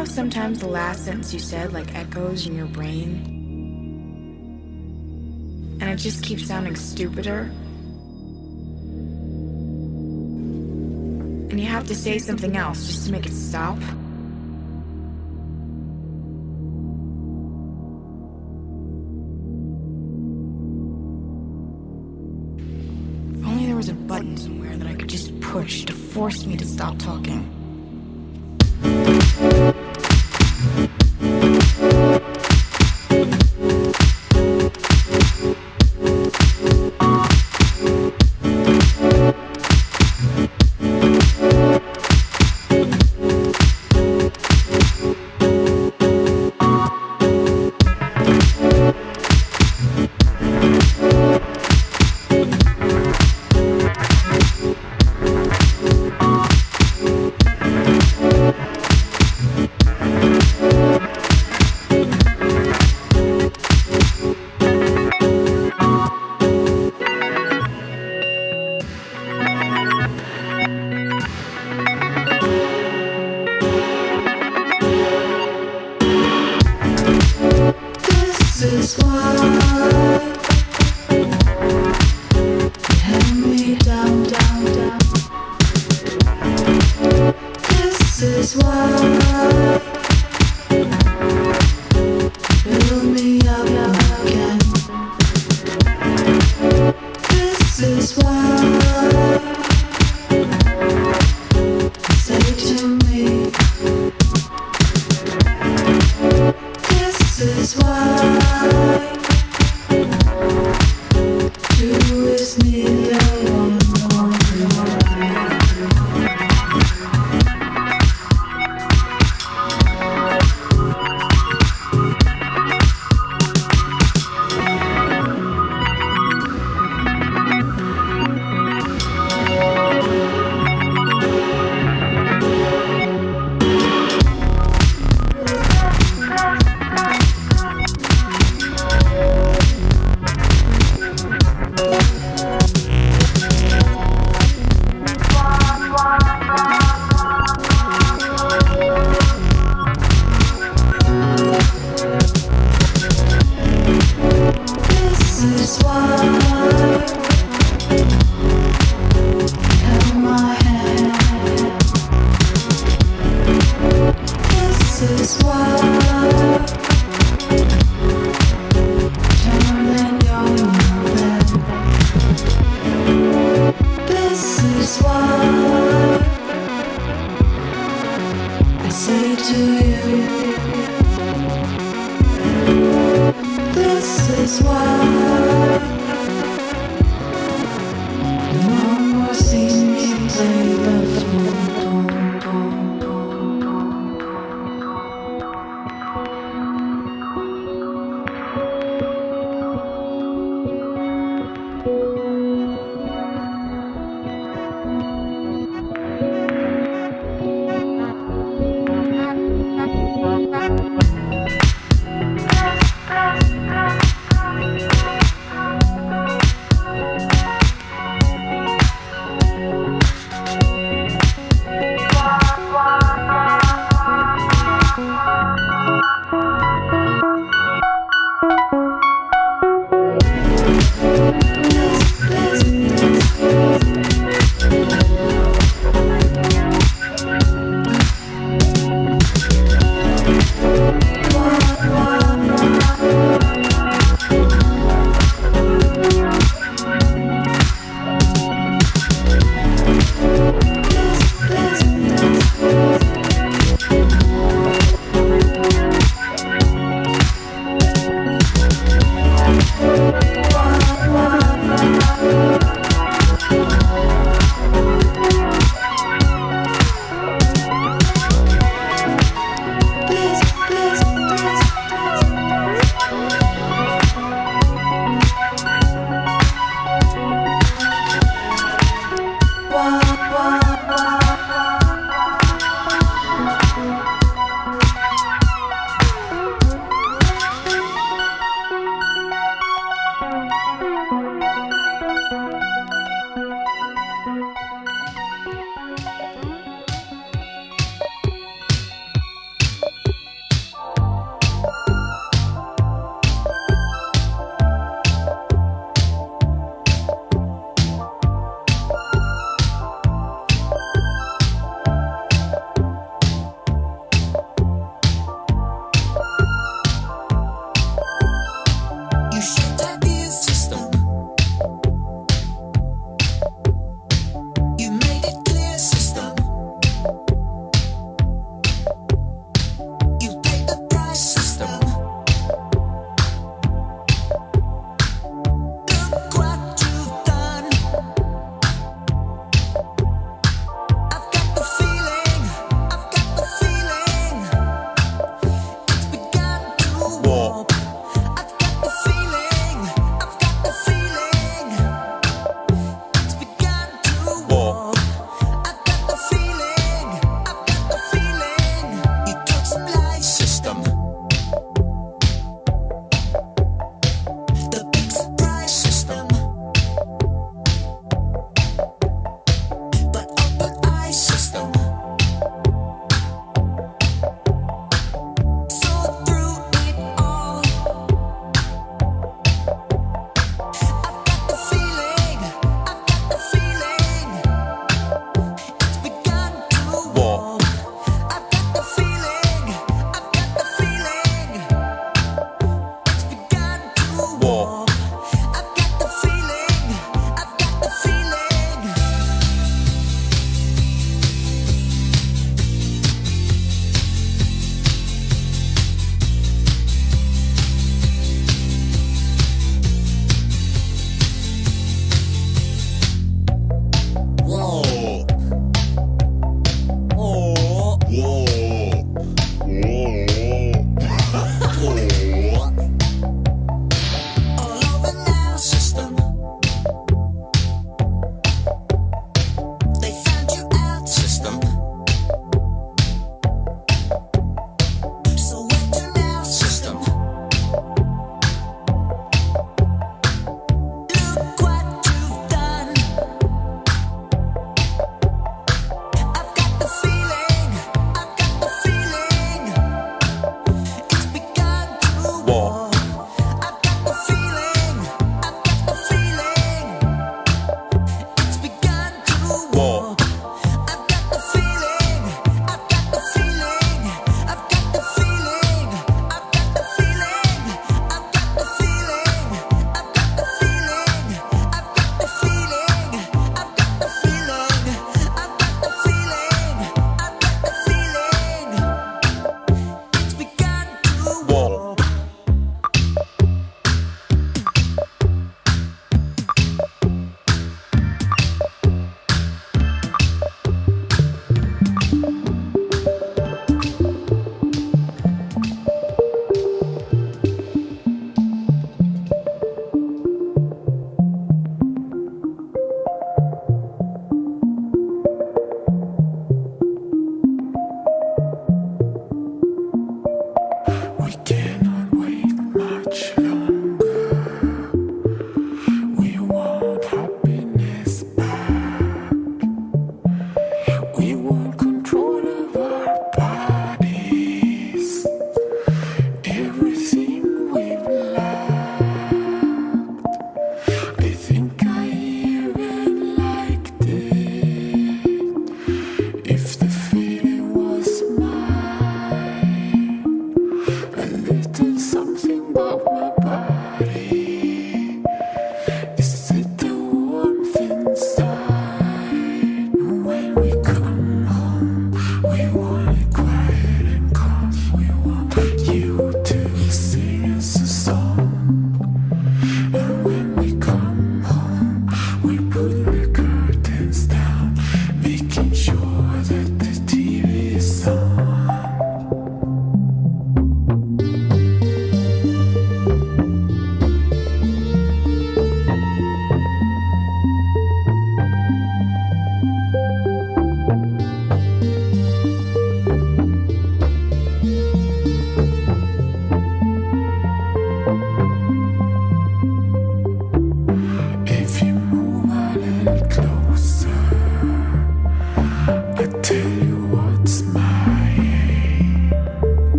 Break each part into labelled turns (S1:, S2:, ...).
S1: how sometimes the last sentence you said like echoes in your brain? And it just keeps sounding stupider? And you have to say something else just to make it stop? If only there was a button somewhere that I could just push to force me to stop talking.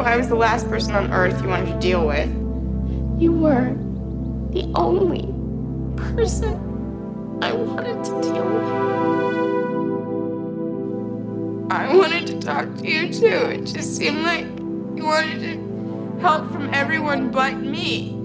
S2: I
S3: was the last person on earth you wanted to deal with.
S4: You were the only person I wanted to deal with.
S3: I wanted to talk to you too. It just seemed like you wanted help from everyone but me.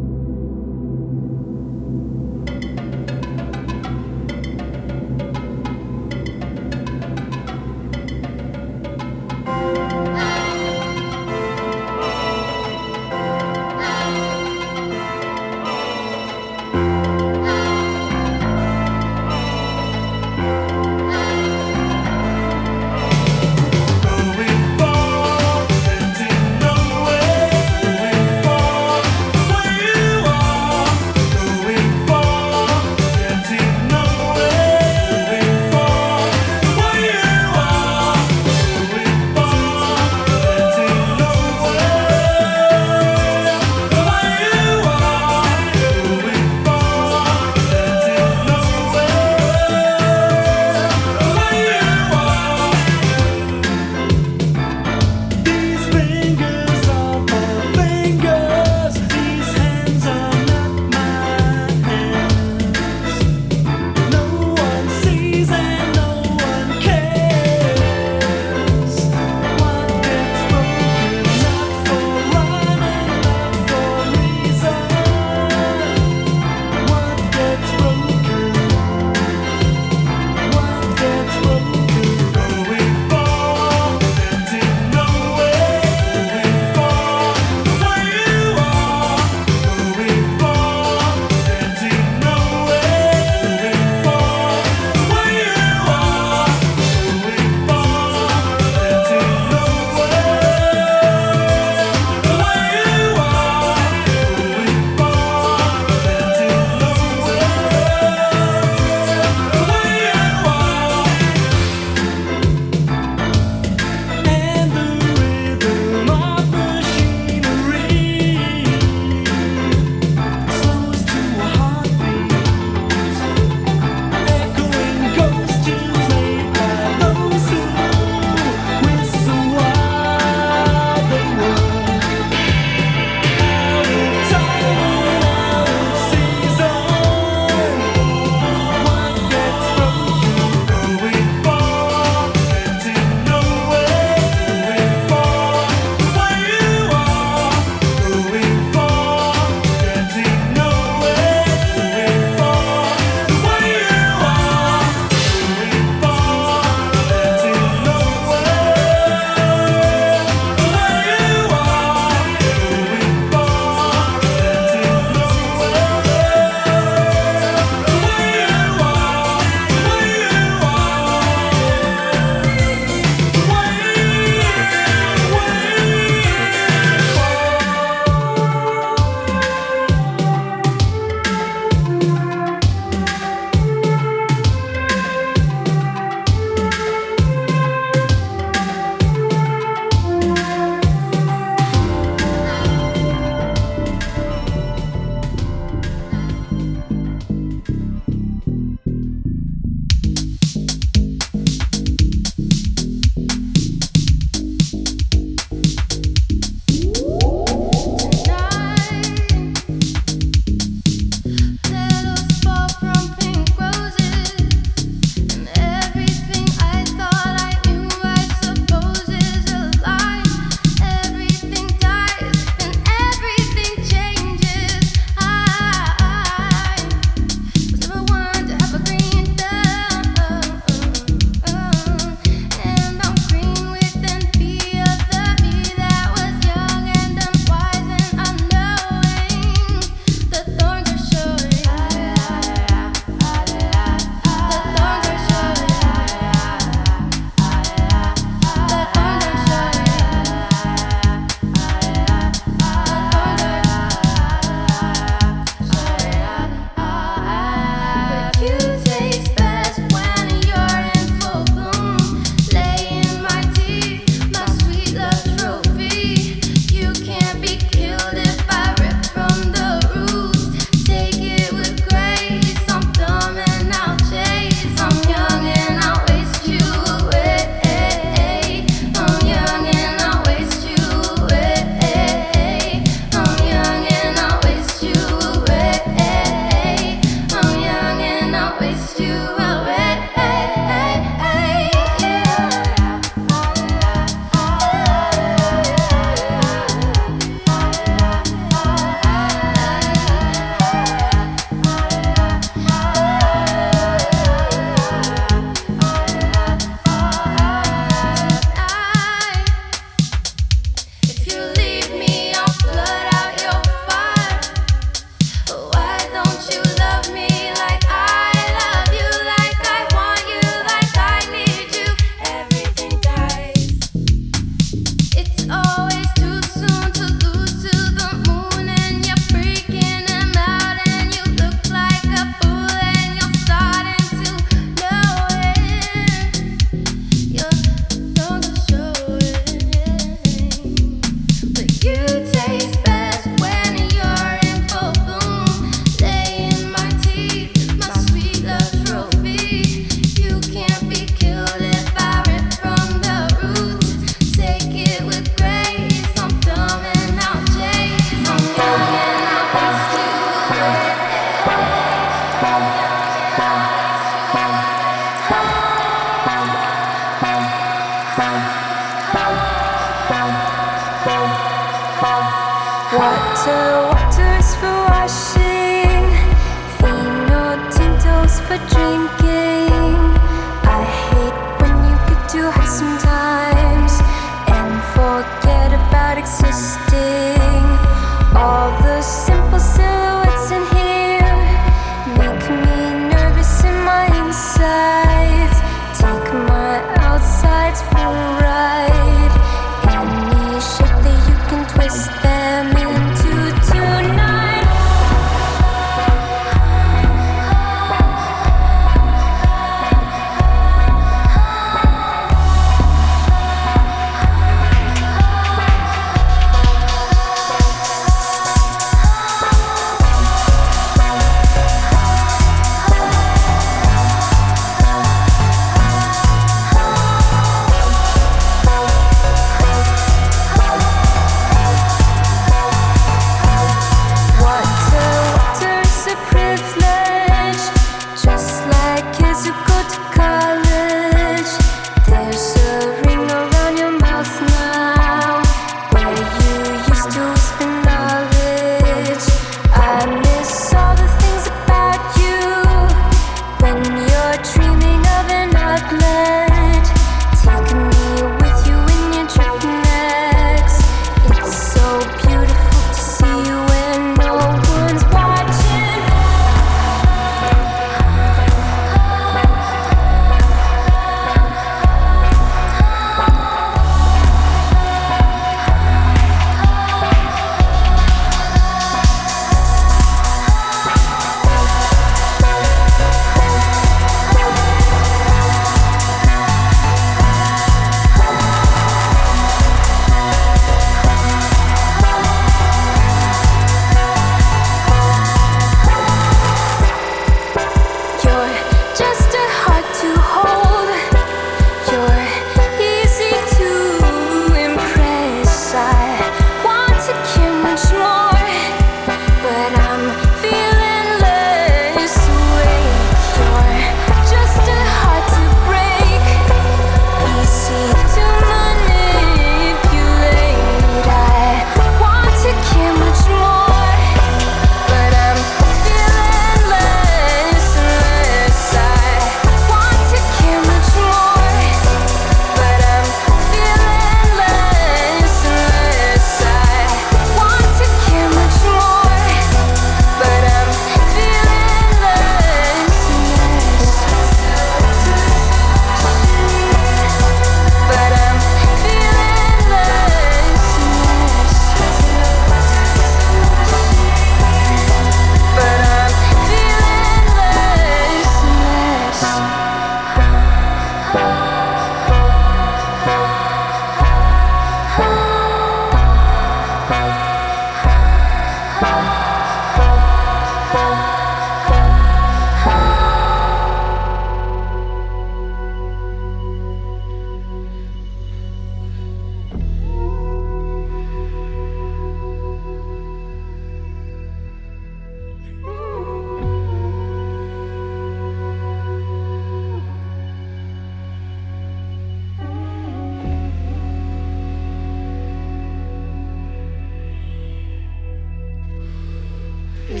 S4: The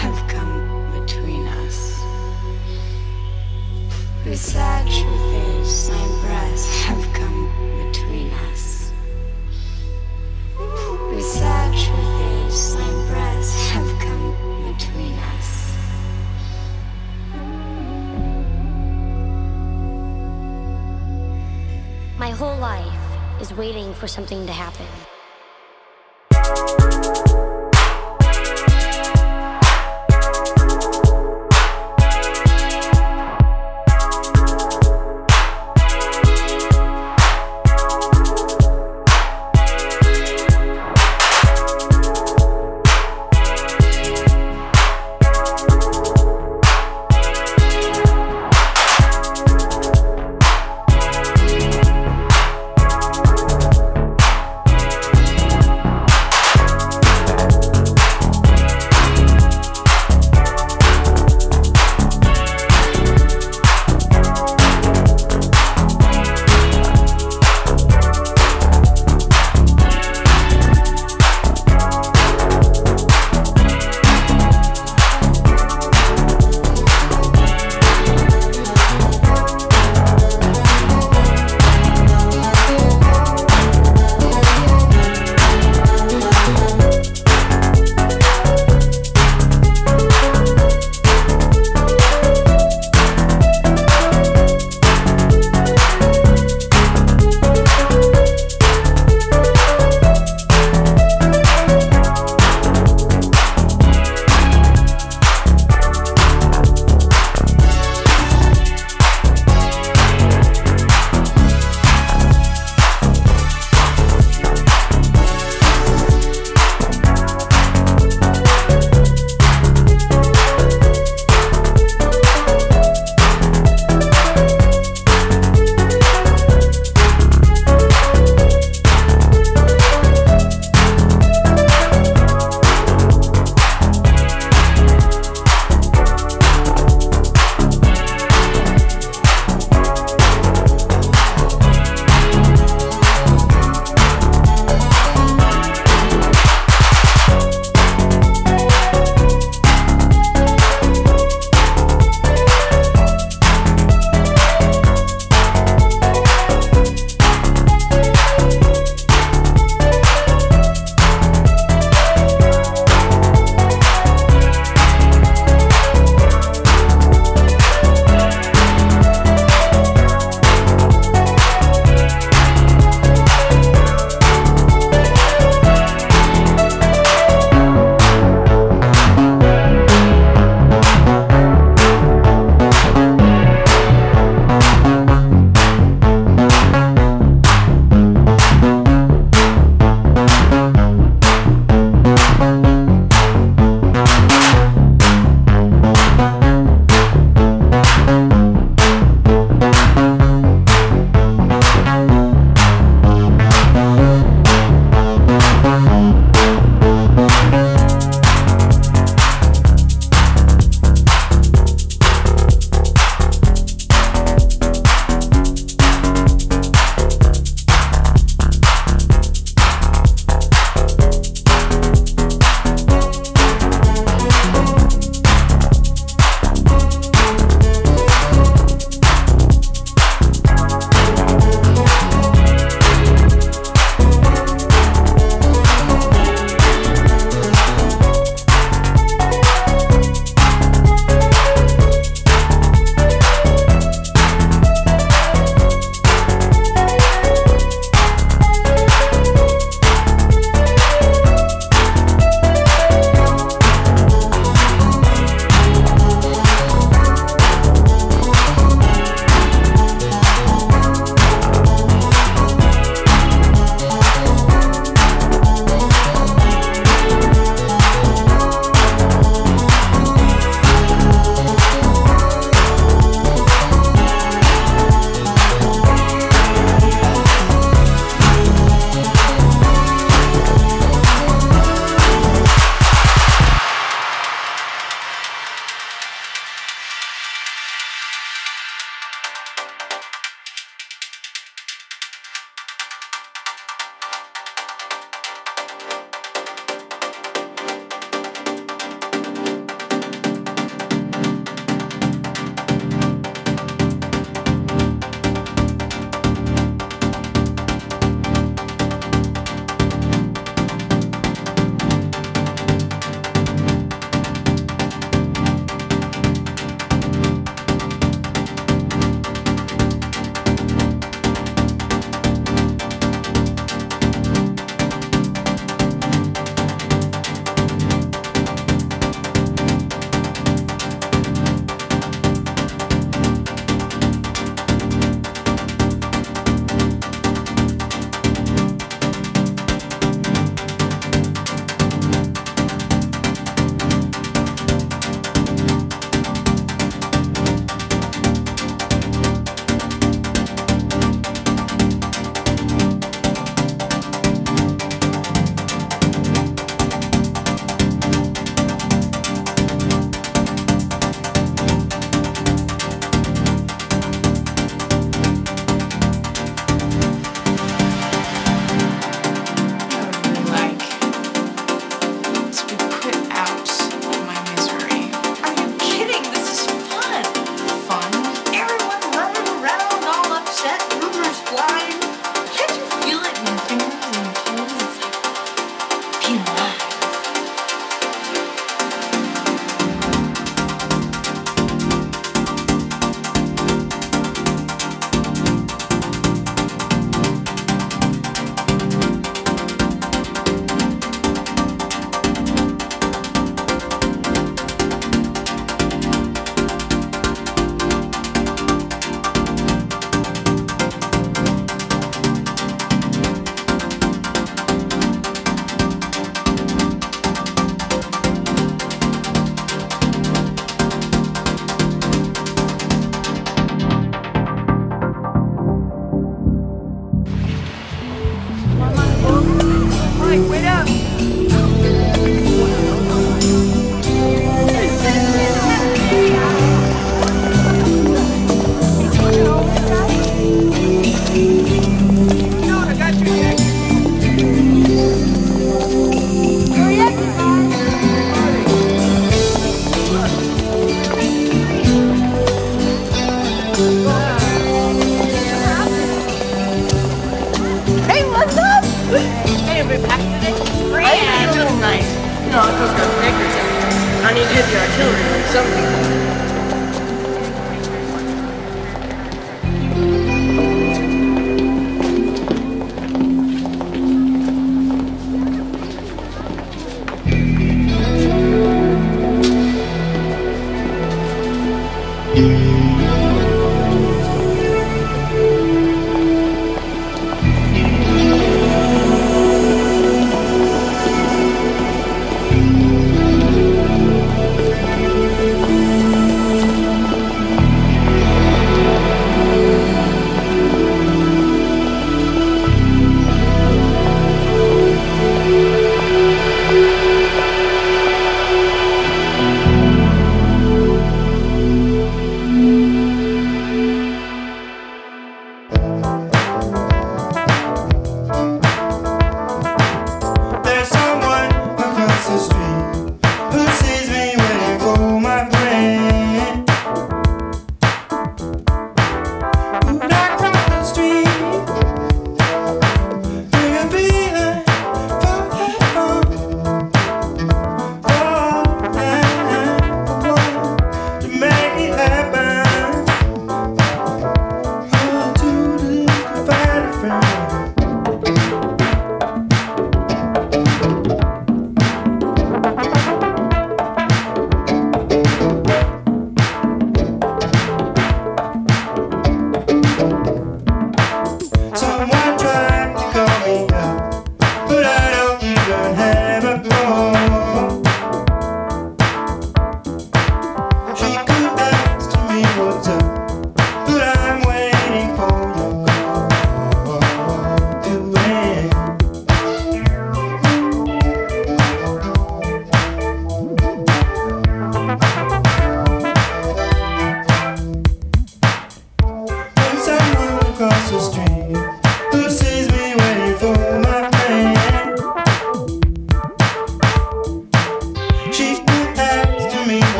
S4: have come between us.
S1: The have come between us. The have come between us.
S5: My whole life is waiting for something to happen.